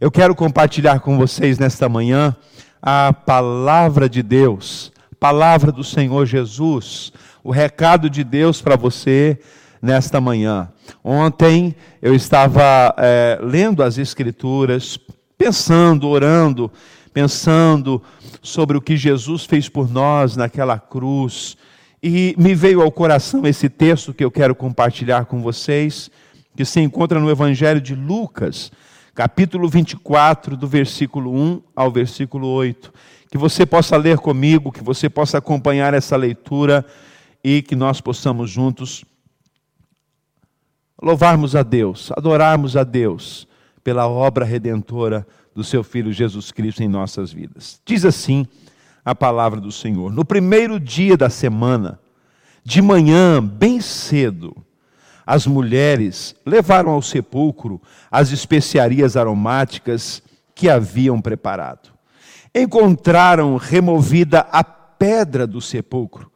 Eu quero compartilhar com vocês nesta manhã a palavra de Deus, palavra do Senhor Jesus, o recado de Deus para você nesta manhã. Ontem eu estava é, lendo as Escrituras, pensando, orando, pensando sobre o que Jesus fez por nós naquela cruz. E me veio ao coração esse texto que eu quero compartilhar com vocês, que se encontra no Evangelho de Lucas, capítulo 24, do versículo 1 ao versículo 8. Que você possa ler comigo, que você possa acompanhar essa leitura e que nós possamos juntos louvarmos a Deus, adorarmos a Deus pela obra redentora do seu Filho Jesus Cristo em nossas vidas. Diz assim a palavra do Senhor: No primeiro dia da semana, de manhã, bem cedo, as mulheres levaram ao sepulcro as especiarias aromáticas que haviam preparado. Encontraram removida a pedra do sepulcro,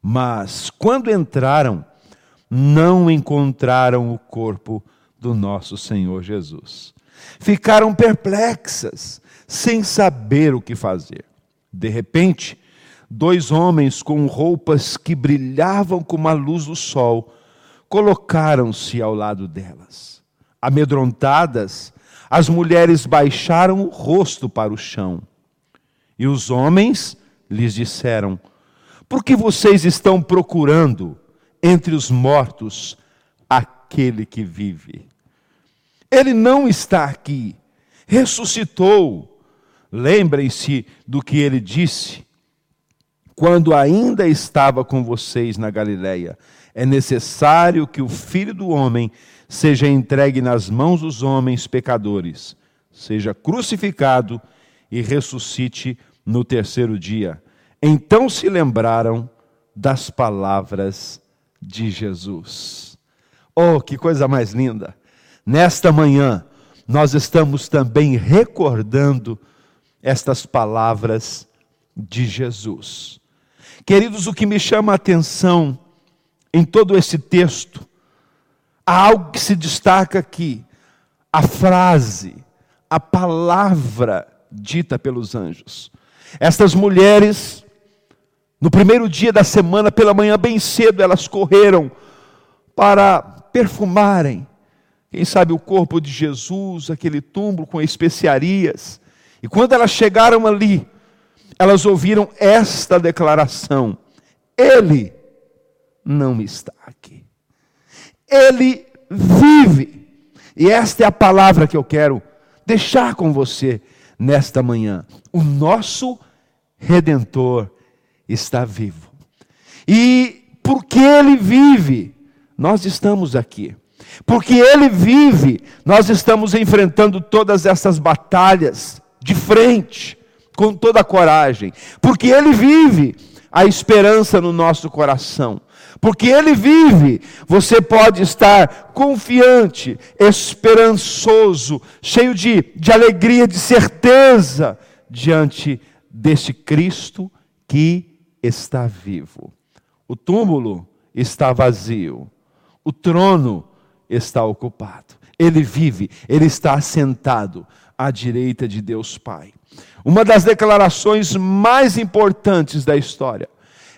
mas quando entraram, não encontraram o corpo do nosso Senhor Jesus. Ficaram perplexas, sem saber o que fazer. De repente, dois homens com roupas que brilhavam como a luz do sol colocaram-se ao lado delas. Amedrontadas, as mulheres baixaram o rosto para o chão. E os homens lhes disseram: Por que vocês estão procurando entre os mortos aquele que vive? Ele não está aqui, ressuscitou. Lembrem-se do que ele disse quando ainda estava com vocês na Galileia é necessário que o filho do homem seja entregue nas mãos dos homens pecadores, seja crucificado e ressuscite no terceiro dia. Então se lembraram das palavras de Jesus. Oh, que coisa mais linda! Nesta manhã, nós estamos também recordando estas palavras de Jesus. Queridos, o que me chama a atenção em todo esse texto, há algo que se destaca aqui: a frase, a palavra dita pelos anjos. Estas mulheres, no primeiro dia da semana, pela manhã, bem cedo, elas correram para perfumarem, quem sabe, o corpo de Jesus, aquele túmulo com especiarias. E quando elas chegaram ali, elas ouviram esta declaração: Ele não está aqui. Ele vive. E esta é a palavra que eu quero deixar com você nesta manhã. O nosso redentor está vivo. E porque ele vive, nós estamos aqui. Porque ele vive, nós estamos enfrentando todas essas batalhas de frente, com toda a coragem. Porque ele vive, a esperança no nosso coração. Porque Ele vive, você pode estar confiante, esperançoso, cheio de, de alegria, de certeza, diante deste Cristo que está vivo. O túmulo está vazio, o trono está ocupado. Ele vive, ele está assentado à direita de Deus Pai. Uma das declarações mais importantes da história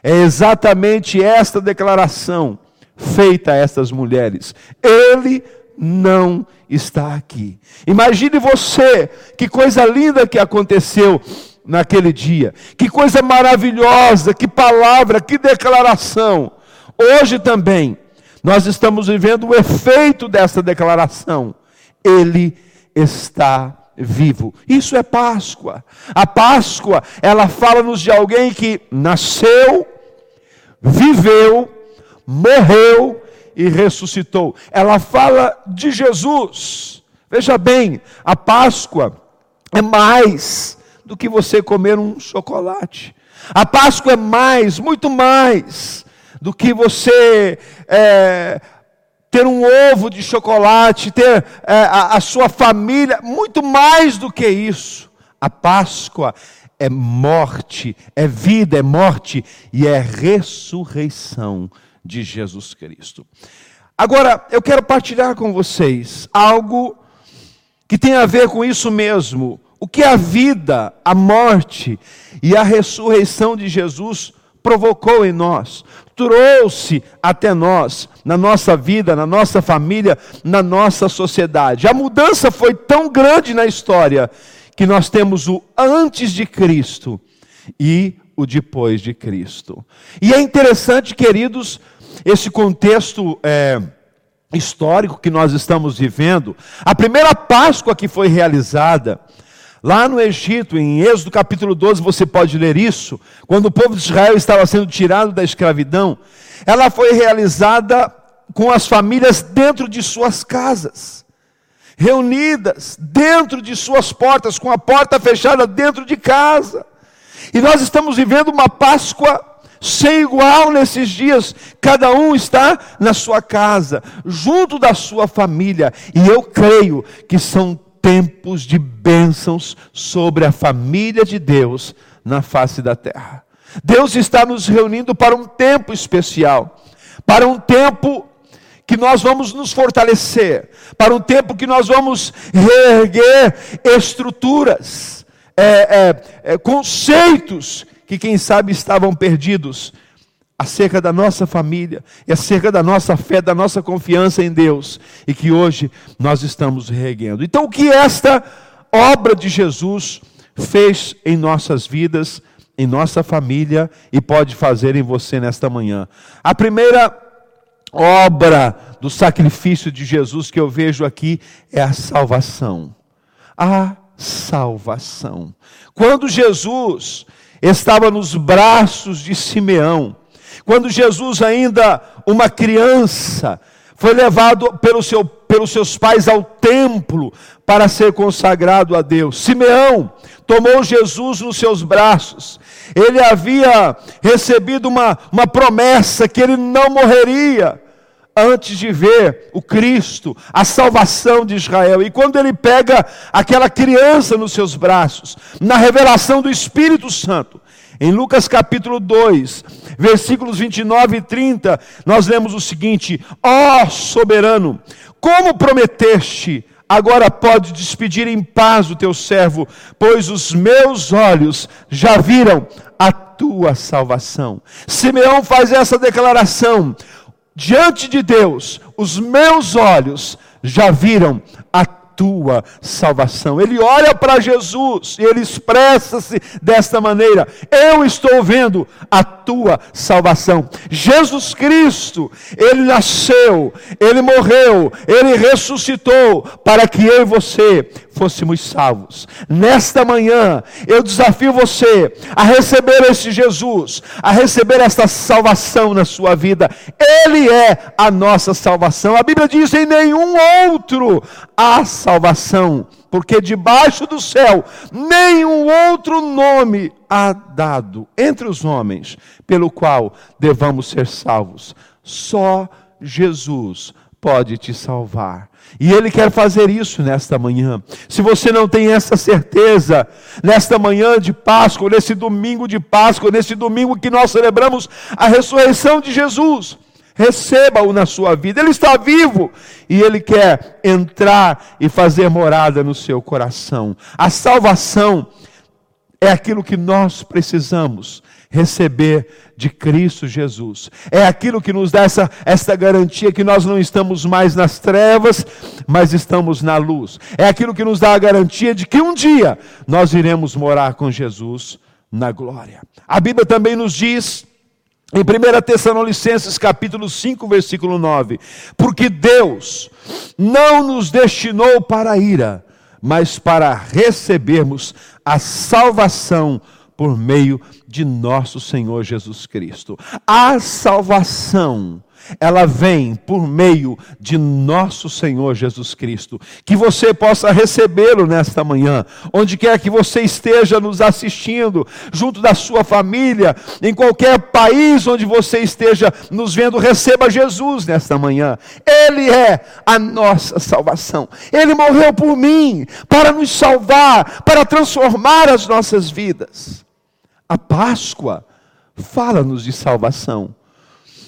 é exatamente esta declaração feita a estas mulheres: Ele não está aqui. Imagine você, que coisa linda que aconteceu naquele dia, que coisa maravilhosa, que palavra, que declaração. Hoje também, nós estamos vivendo o efeito dessa declaração. Ele está vivo. Isso é Páscoa. A Páscoa, ela fala-nos de alguém que nasceu, viveu, morreu e ressuscitou. Ela fala de Jesus. Veja bem, a Páscoa é mais do que você comer um chocolate. A Páscoa é mais, muito mais, do que você é, ter um ovo de chocolate, ter é, a, a sua família, muito mais do que isso. A Páscoa é morte, é vida, é morte e é ressurreição de Jesus Cristo. Agora, eu quero partilhar com vocês algo que tem a ver com isso mesmo. O que a vida, a morte e a ressurreição de Jesus provocou em nós, trouxe até nós, na nossa vida, na nossa família, na nossa sociedade. A mudança foi tão grande na história que nós temos o antes de Cristo e o depois de Cristo. E é interessante, queridos, esse contexto é, histórico que nós estamos vivendo. A primeira Páscoa que foi realizada Lá no Egito, em Êxodo capítulo 12, você pode ler isso, quando o povo de Israel estava sendo tirado da escravidão, ela foi realizada com as famílias dentro de suas casas, reunidas dentro de suas portas, com a porta fechada dentro de casa. E nós estamos vivendo uma Páscoa sem igual nesses dias, cada um está na sua casa, junto da sua família, e eu creio que são tempos de bênçãos sobre a família de Deus na face da terra. Deus está nos reunindo para um tempo especial, para um tempo que nós vamos nos fortalecer, para um tempo que nós vamos reerguer estruturas, é, é, é, conceitos que, quem sabe, estavam perdidos acerca da nossa família e acerca da nossa fé, da nossa confiança em Deus e que hoje nós estamos reguendo. Então, o que esta obra de Jesus fez em nossas vidas, em nossa família e pode fazer em você nesta manhã? A primeira obra do sacrifício de Jesus que eu vejo aqui é a salvação. A salvação. Quando Jesus estava nos braços de Simeão, quando Jesus, ainda uma criança, foi levado pelo seu, pelos seus pais ao templo para ser consagrado a Deus. Simeão tomou Jesus nos seus braços. Ele havia recebido uma, uma promessa que ele não morreria antes de ver o Cristo, a salvação de Israel. E quando ele pega aquela criança nos seus braços, na revelação do Espírito Santo, em Lucas capítulo 2, versículos 29 e 30, nós lemos o seguinte: Ó oh, soberano, como prometeste, agora pode despedir em paz o teu servo, pois os meus olhos já viram a tua salvação. Simeão faz essa declaração: diante de Deus, os meus olhos já viram tua salvação. Ele olha para Jesus e ele expressa-se desta maneira: Eu estou vendo a tua salvação. Jesus Cristo, ele nasceu, ele morreu, ele ressuscitou para que eu e você fôssemos salvos. Nesta manhã, eu desafio você a receber esse Jesus, a receber esta salvação na sua vida. Ele é a nossa salvação. A Bíblia diz: em nenhum outro há salvação, porque debaixo do céu nenhum outro nome há dado entre os homens pelo qual devamos ser salvos. Só Jesus pode te salvar. E Ele quer fazer isso nesta manhã. Se você não tem essa certeza, nesta manhã de Páscoa, nesse domingo de Páscoa, nesse domingo que nós celebramos a ressurreição de Jesus, receba-o na sua vida. Ele está vivo e Ele quer entrar e fazer morada no seu coração. A salvação é aquilo que nós precisamos receber de Cristo Jesus. É aquilo que nos dá essa, essa garantia que nós não estamos mais nas trevas, mas estamos na luz. É aquilo que nos dá a garantia de que um dia nós iremos morar com Jesus na glória. A Bíblia também nos diz em 1 Tessalonicenses capítulo 5, versículo 9, porque Deus não nos destinou para a ira, mas para recebermos a salvação por meio de nosso Senhor Jesus Cristo. A salvação, ela vem por meio de nosso Senhor Jesus Cristo. Que você possa recebê-lo nesta manhã, onde quer que você esteja nos assistindo, junto da sua família, em qualquer país onde você esteja nos vendo, receba Jesus nesta manhã. Ele é a nossa salvação. Ele morreu por mim para nos salvar, para transformar as nossas vidas. A Páscoa fala-nos de salvação.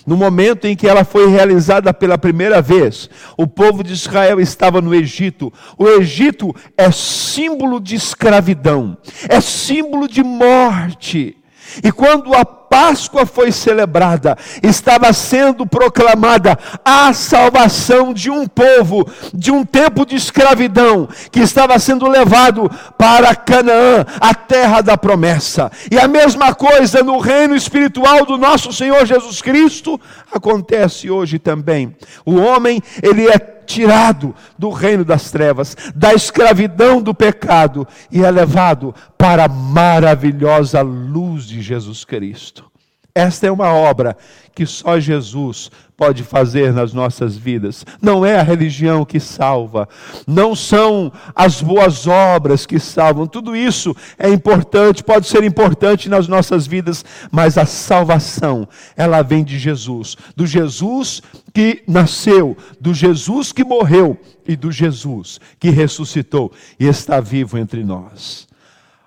no momento em que ela foi realizada pela primeira vez, o povo de Israel estava no Egito. O Egito é símbolo de escravidão, é símbolo de morte. E quando a Páscoa foi celebrada, estava sendo proclamada a salvação de um povo, de um tempo de escravidão, que estava sendo levado para Canaã, a terra da promessa. E a mesma coisa no reino espiritual do nosso Senhor Jesus Cristo acontece hoje também. O homem, ele é tirado do reino das trevas, da escravidão do pecado e é levado para a maravilhosa luz de Jesus Cristo. Esta é uma obra que só Jesus pode fazer nas nossas vidas. Não é a religião que salva, não são as boas obras que salvam. Tudo isso é importante, pode ser importante nas nossas vidas, mas a salvação, ela vem de Jesus, do Jesus que nasceu, do Jesus que morreu e do Jesus que ressuscitou e está vivo entre nós.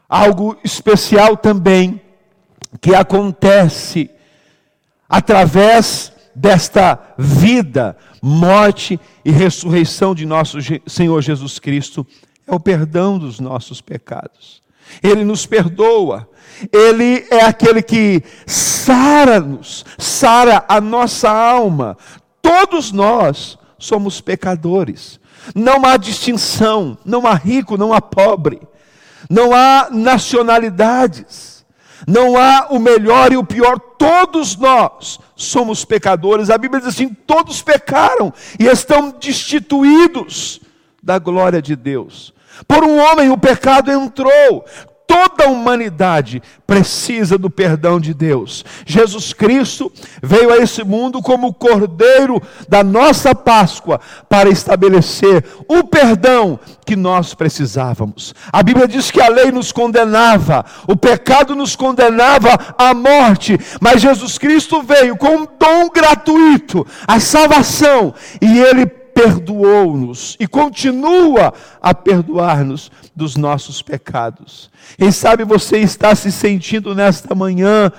Algo especial também que acontece através desta vida, morte e ressurreição de nosso Senhor Jesus Cristo é o perdão dos nossos pecados. Ele nos perdoa, Ele é aquele que sara-nos, sara a nossa alma. Todos nós somos pecadores. Não há distinção, não há rico, não há pobre, não há nacionalidades. Não há o melhor e o pior, todos nós somos pecadores. A Bíblia diz assim: todos pecaram e estão destituídos da glória de Deus. Por um homem o pecado entrou, toda a humanidade precisa do perdão de Deus. Jesus Cristo veio a esse mundo como o cordeiro da nossa Páscoa para estabelecer o perdão que nós precisávamos. A Bíblia diz que a lei nos condenava, o pecado nos condenava à morte, mas Jesus Cristo veio com um dom gratuito, a salvação, e ele perdoou-nos e continua a perdoar-nos dos nossos pecados. Quem sabe você está se sentindo nesta manhã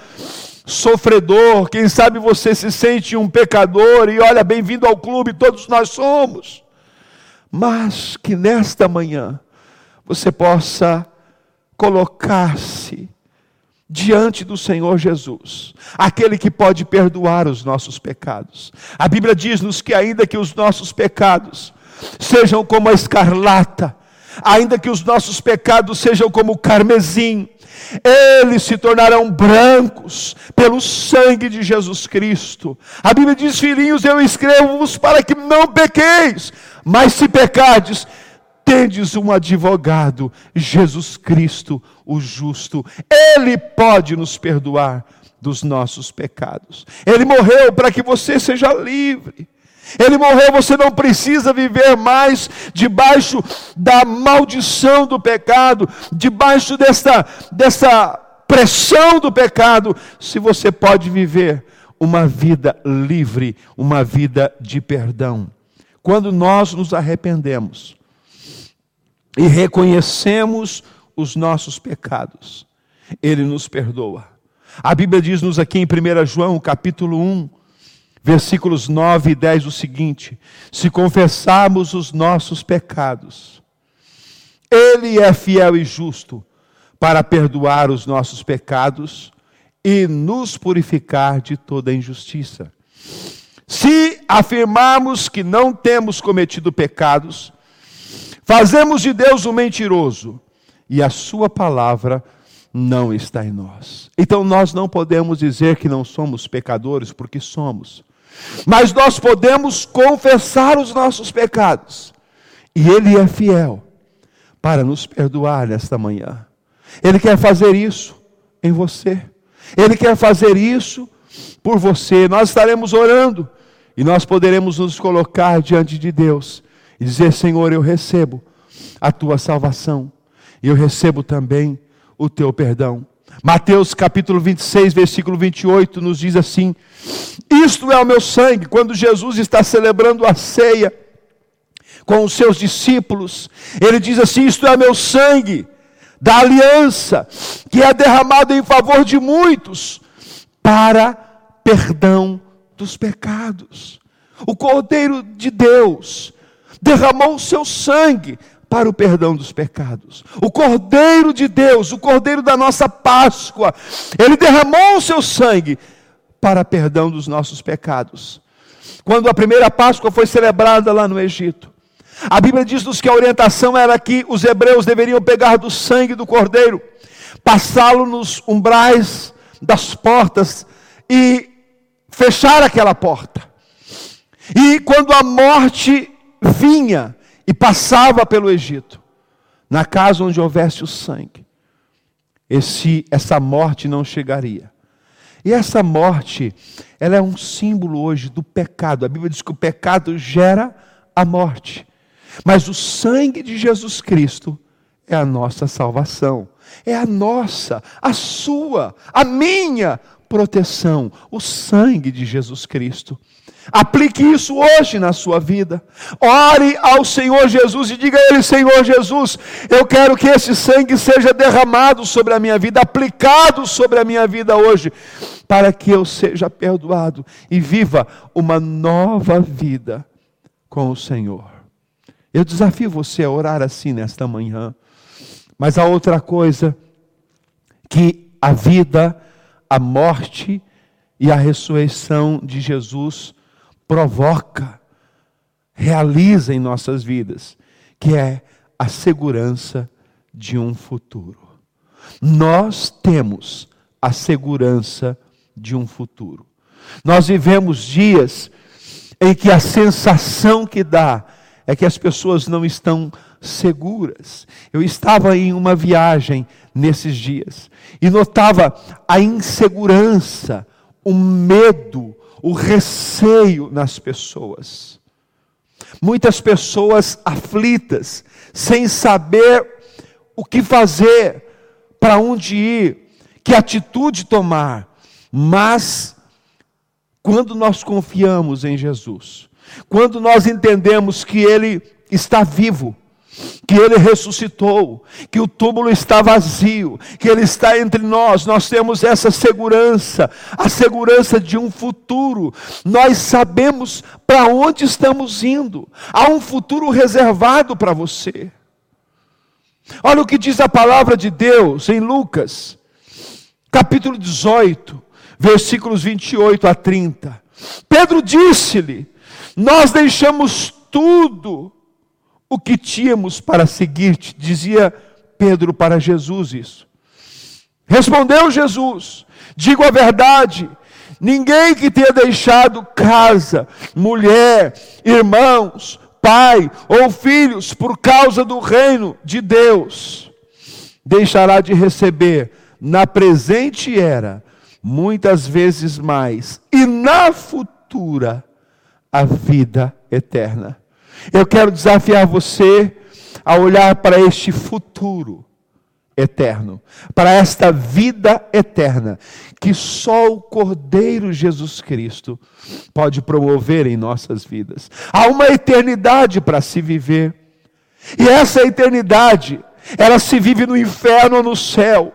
sofredor, quem sabe você se sente um pecador e olha, bem-vindo ao clube, todos nós somos. Mas que nesta manhã você possa colocar-se diante do Senhor Jesus, aquele que pode perdoar os nossos pecados. A Bíblia diz-nos que, ainda que os nossos pecados sejam como a escarlata, ainda que os nossos pecados sejam como o carmesim, eles se tornarão brancos pelo sangue de Jesus Cristo. A Bíblia diz: Filhinhos, eu escrevo-vos para que não pequeis, mas se pecardes, tendes um advogado, Jesus Cristo, o justo. Ele pode nos perdoar dos nossos pecados. Ele morreu para que você seja livre. Ele morreu, você não precisa viver mais debaixo da maldição do pecado, debaixo dessa, dessa pressão do pecado, se você pode viver uma vida livre, uma vida de perdão. Quando nós nos arrependemos, e reconhecemos os nossos pecados, Ele nos perdoa. A Bíblia diz-nos aqui em 1 João, capítulo 1, versículos 9 e 10, o seguinte: Se confessarmos os nossos pecados, Ele é fiel e justo para perdoar os nossos pecados e nos purificar de toda injustiça. Se afirmarmos que não temos cometido pecados, Fazemos de Deus um mentiroso e a Sua palavra não está em nós. Então nós não podemos dizer que não somos pecadores, porque somos. Mas nós podemos confessar os nossos pecados. E Ele é fiel para nos perdoar nesta manhã. Ele quer fazer isso em você. Ele quer fazer isso por você. Nós estaremos orando e nós poderemos nos colocar diante de Deus e dizer: Senhor, eu recebo a tua salvação e eu recebo também o teu perdão. Mateus capítulo 26, versículo 28 nos diz assim: Isto é o meu sangue, quando Jesus está celebrando a ceia com os seus discípulos, ele diz assim: Isto é meu sangue da aliança, que é derramado em favor de muitos, para perdão dos pecados. O Cordeiro de Deus derramou o seu sangue para o perdão dos pecados. O Cordeiro de Deus, o Cordeiro da nossa Páscoa, ele derramou o seu sangue para perdão dos nossos pecados. Quando a primeira Páscoa foi celebrada lá no Egito, a Bíblia diz-nos que a orientação era que os hebreus deveriam pegar do sangue do cordeiro, passá-lo nos umbrais das portas e fechar aquela porta. E quando a morte vinha e passava pelo Egito, na casa onde houvesse o sangue, esse, essa morte não chegaria. E essa morte, ela é um símbolo hoje do pecado. A Bíblia diz que o pecado gera a morte. Mas o sangue de Jesus Cristo é a nossa salvação, é a nossa, a sua, a minha proteção, o sangue de Jesus Cristo. Aplique isso hoje na sua vida. Ore ao Senhor Jesus e diga a Ele: Senhor Jesus, eu quero que esse sangue seja derramado sobre a minha vida, aplicado sobre a minha vida hoje, para que eu seja perdoado e viva uma nova vida com o Senhor. Eu desafio você a orar assim nesta manhã. Mas a outra coisa que a vida, a morte e a ressurreição de Jesus provoca, realiza em nossas vidas, que é a segurança de um futuro. Nós temos a segurança de um futuro. Nós vivemos dias em que a sensação que dá é que as pessoas não estão seguras. Eu estava em uma viagem nesses dias e notava a insegurança, o medo, o receio nas pessoas. Muitas pessoas aflitas, sem saber o que fazer, para onde ir, que atitude tomar. Mas, quando nós confiamos em Jesus, quando nós entendemos que Ele está vivo, que Ele ressuscitou, que o túmulo está vazio, que Ele está entre nós, nós temos essa segurança, a segurança de um futuro, nós sabemos para onde estamos indo, há um futuro reservado para você. Olha o que diz a palavra de Deus em Lucas, capítulo 18, versículos 28 a 30. Pedro disse-lhe: nós deixamos tudo o que tínhamos para seguir-te, dizia Pedro para Jesus isso. Respondeu Jesus: Digo a verdade, ninguém que tenha deixado casa, mulher, irmãos, pai ou filhos por causa do reino de Deus, deixará de receber na presente era muitas vezes mais, e na futura a vida eterna. Eu quero desafiar você a olhar para este futuro eterno, para esta vida eterna, que só o Cordeiro Jesus Cristo pode promover em nossas vidas. Há uma eternidade para se viver, e essa eternidade, ela se vive no inferno ou no céu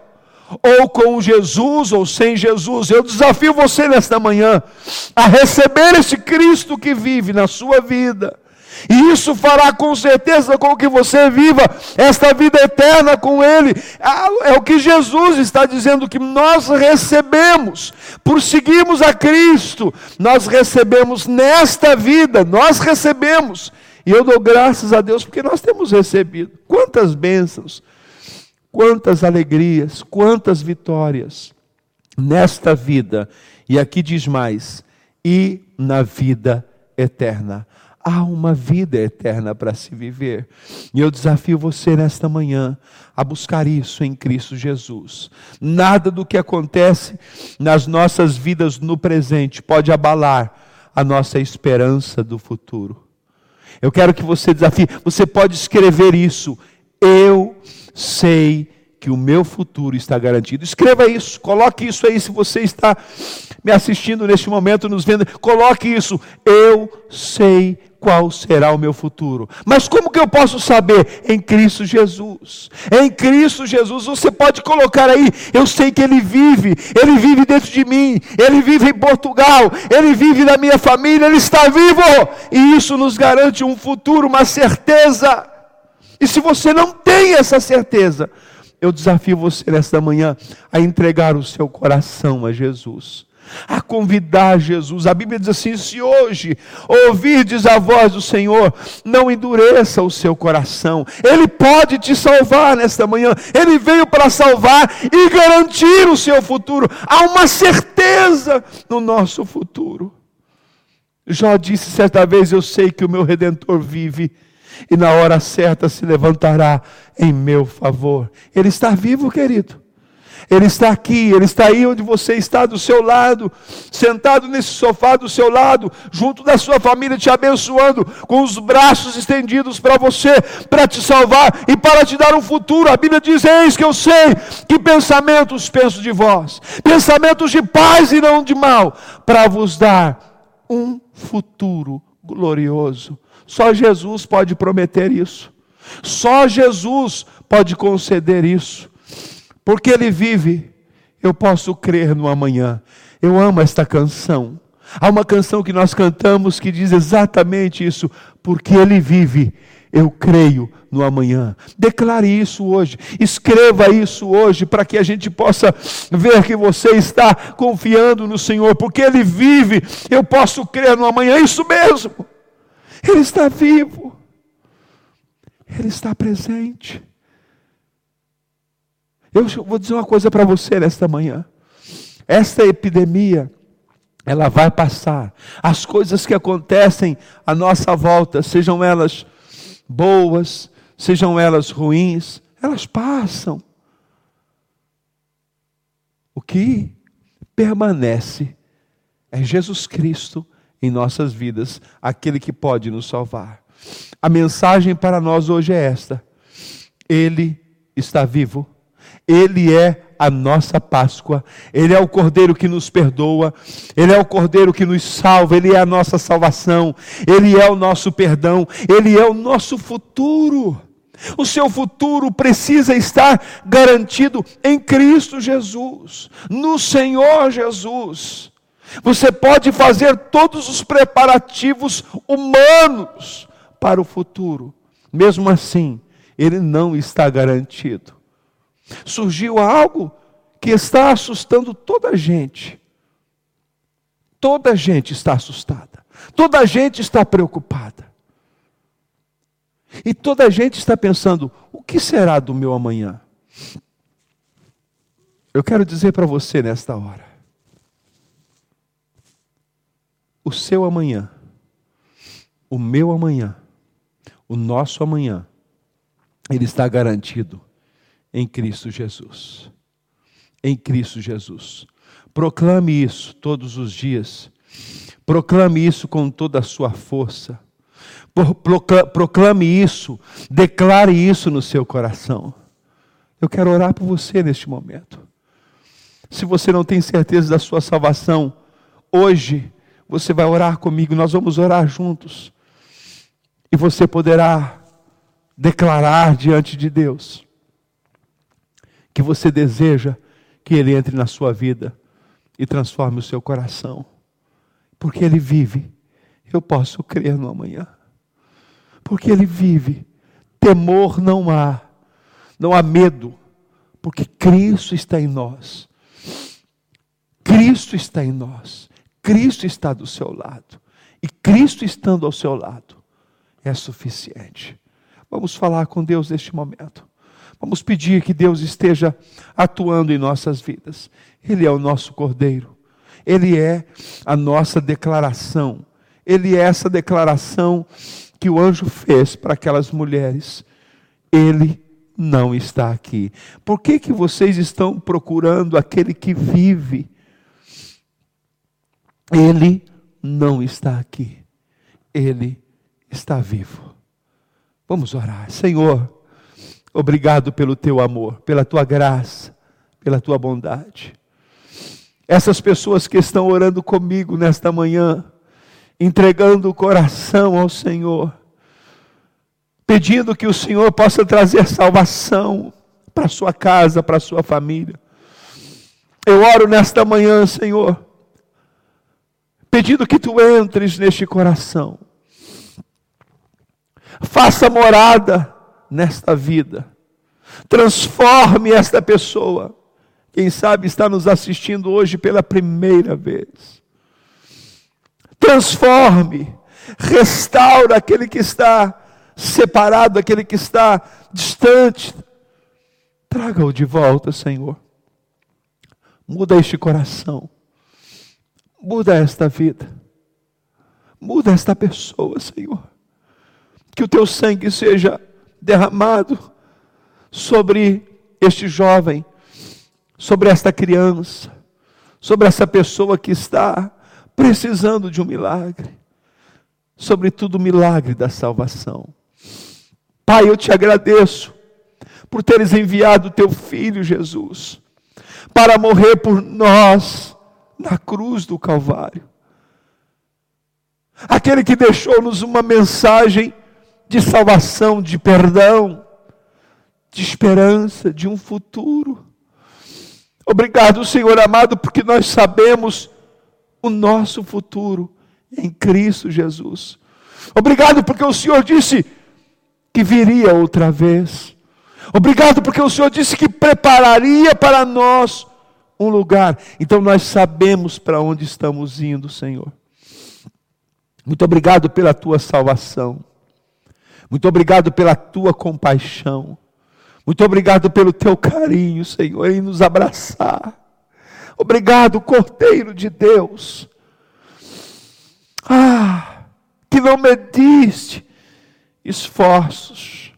ou com Jesus ou sem Jesus. Eu desafio você nesta manhã a receber esse Cristo que vive na sua vida. E isso fará com certeza com que você viva esta vida eterna com Ele. É, é o que Jesus está dizendo que nós recebemos por seguirmos a Cristo. Nós recebemos nesta vida, nós recebemos. E eu dou graças a Deus porque nós temos recebido. Quantas bênçãos Quantas alegrias, quantas vitórias nesta vida, e aqui diz mais, e na vida eterna. Há uma vida eterna para se viver. E eu desafio você nesta manhã a buscar isso em Cristo Jesus. Nada do que acontece nas nossas vidas no presente pode abalar a nossa esperança do futuro. Eu quero que você desafie, você pode escrever isso. Eu sei que o meu futuro está garantido. Escreva isso, coloque isso aí se você está me assistindo neste momento, nos vendo, coloque isso. Eu sei qual será o meu futuro. Mas como que eu posso saber? Em Cristo Jesus. Em Cristo Jesus, você pode colocar aí, eu sei que Ele vive, Ele vive dentro de mim, Ele vive em Portugal, Ele vive na minha família, Ele está vivo. E isso nos garante um futuro, uma certeza. E se você não tem essa certeza, eu desafio você nesta manhã a entregar o seu coração a Jesus a convidar Jesus. A Bíblia diz assim: se hoje ouvirdes a voz do Senhor, não endureça o seu coração. Ele pode te salvar nesta manhã. Ele veio para salvar e garantir o seu futuro. Há uma certeza no nosso futuro. Jó disse certa vez: Eu sei que o meu redentor vive e na hora certa se levantará em meu favor. Ele está vivo, querido. Ele está aqui, Ele está aí onde você está, do seu lado, sentado nesse sofá do seu lado, junto da sua família, te abençoando, com os braços estendidos para você, para te salvar e para te dar um futuro. A Bíblia diz: Eis que eu sei que pensamentos penso de vós, pensamentos de paz e não de mal, para vos dar um futuro glorioso. Só Jesus pode prometer isso. Só Jesus pode conceder isso porque Ele vive, eu posso crer no amanhã. Eu amo esta canção. Há uma canção que nós cantamos que diz exatamente isso, porque Ele vive, eu creio no amanhã. Declare isso hoje, escreva isso hoje, para que a gente possa ver que você está confiando no Senhor, porque Ele vive, eu posso crer no amanhã, isso mesmo. Ele está vivo, Ele está presente. Eu vou dizer uma coisa para você nesta manhã. Esta epidemia, ela vai passar. As coisas que acontecem à nossa volta, sejam elas boas, sejam elas ruins, elas passam. O que permanece é Jesus Cristo em nossas vidas, aquele que pode nos salvar. A mensagem para nós hoje é esta: Ele está vivo ele é a nossa Páscoa, Ele é o Cordeiro que nos perdoa, Ele é o Cordeiro que nos salva, Ele é a nossa salvação, Ele é o nosso perdão, Ele é o nosso futuro. O seu futuro precisa estar garantido em Cristo Jesus, no Senhor Jesus. Você pode fazer todos os preparativos humanos para o futuro, mesmo assim, ele não está garantido surgiu algo que está assustando toda a gente. Toda a gente está assustada. Toda a gente está preocupada. E toda a gente está pensando: o que será do meu amanhã? Eu quero dizer para você nesta hora: o seu amanhã, o meu amanhã, o nosso amanhã, ele está garantido em Cristo Jesus. Em Cristo Jesus. Proclame isso todos os dias. Proclame isso com toda a sua força. Proclame isso, declare isso no seu coração. Eu quero orar por você neste momento. Se você não tem certeza da sua salvação, hoje você vai orar comigo, nós vamos orar juntos. E você poderá declarar diante de Deus que você deseja que Ele entre na sua vida e transforme o seu coração. Porque Ele vive, eu posso crer no amanhã. Porque Ele vive, temor não há, não há medo, porque Cristo está em nós. Cristo está em nós, Cristo está do seu lado, e Cristo estando ao seu lado é suficiente. Vamos falar com Deus neste momento. Vamos pedir que Deus esteja atuando em nossas vidas. Ele é o nosso Cordeiro. Ele é a nossa declaração. Ele é essa declaração que o anjo fez para aquelas mulheres. Ele não está aqui. Por que, que vocês estão procurando aquele que vive? Ele não está aqui. Ele está vivo. Vamos orar. Senhor, Obrigado pelo teu amor, pela tua graça, pela tua bondade. Essas pessoas que estão orando comigo nesta manhã, entregando o coração ao Senhor, pedindo que o Senhor possa trazer salvação para sua casa, para sua família. Eu oro nesta manhã, Senhor, pedindo que tu entres neste coração. Faça morada nesta vida. Transforme esta pessoa. Quem sabe está nos assistindo hoje pela primeira vez. Transforme, restaura aquele que está separado, aquele que está distante. Traga-o de volta, Senhor. Muda este coração. Muda esta vida. Muda esta pessoa, Senhor. Que o teu sangue seja derramado sobre este jovem, sobre esta criança, sobre essa pessoa que está precisando de um milagre, sobretudo o milagre da salvação. Pai, eu te agradeço por teres enviado teu filho Jesus para morrer por nós na cruz do Calvário. Aquele que deixou-nos uma mensagem de salvação, de perdão, de esperança, de um futuro. Obrigado, Senhor amado, porque nós sabemos o nosso futuro em Cristo Jesus. Obrigado porque o Senhor disse que viria outra vez. Obrigado porque o Senhor disse que prepararia para nós um lugar. Então nós sabemos para onde estamos indo, Senhor. Muito obrigado pela tua salvação. Muito obrigado pela tua compaixão. Muito obrigado pelo teu carinho, Senhor, em nos abraçar. Obrigado, Cordeiro de Deus. Ah, que não mediste esforços,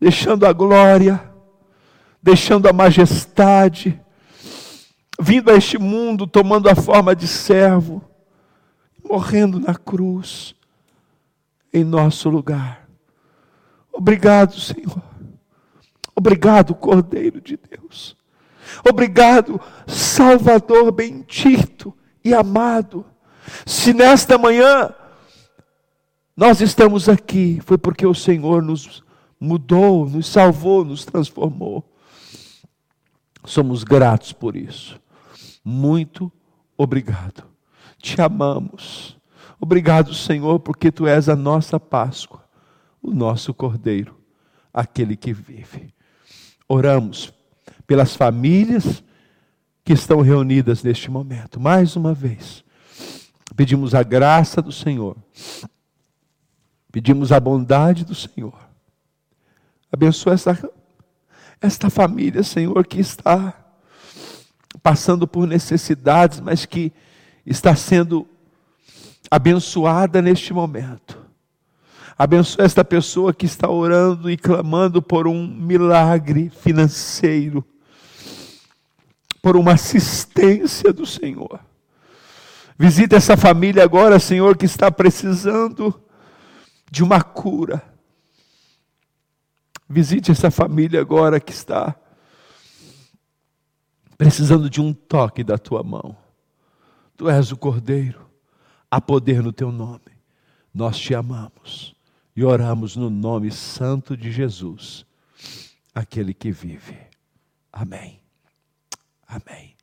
deixando a glória, deixando a majestade, vindo a este mundo tomando a forma de servo, morrendo na cruz, em nosso lugar. Obrigado, Senhor. Obrigado, Cordeiro de Deus. Obrigado, Salvador bendito e amado. Se nesta manhã nós estamos aqui, foi porque o Senhor nos mudou, nos salvou, nos transformou. Somos gratos por isso. Muito obrigado. Te amamos. Obrigado, Senhor, porque tu és a nossa Páscoa, o nosso Cordeiro, aquele que vive. Oramos pelas famílias que estão reunidas neste momento. Mais uma vez, pedimos a graça do Senhor, pedimos a bondade do Senhor. Abençoa esta, esta família, Senhor, que está passando por necessidades, mas que está sendo abençoada neste momento. Abençoa esta pessoa que está orando e clamando por um milagre financeiro, por uma assistência do Senhor. Visita essa família agora, Senhor, que está precisando de uma cura. Visite essa família agora que está precisando de um toque da tua mão. Tu és o Cordeiro, há poder no teu nome. Nós te amamos e oramos no nome santo de Jesus, aquele que vive. Amém. Amém.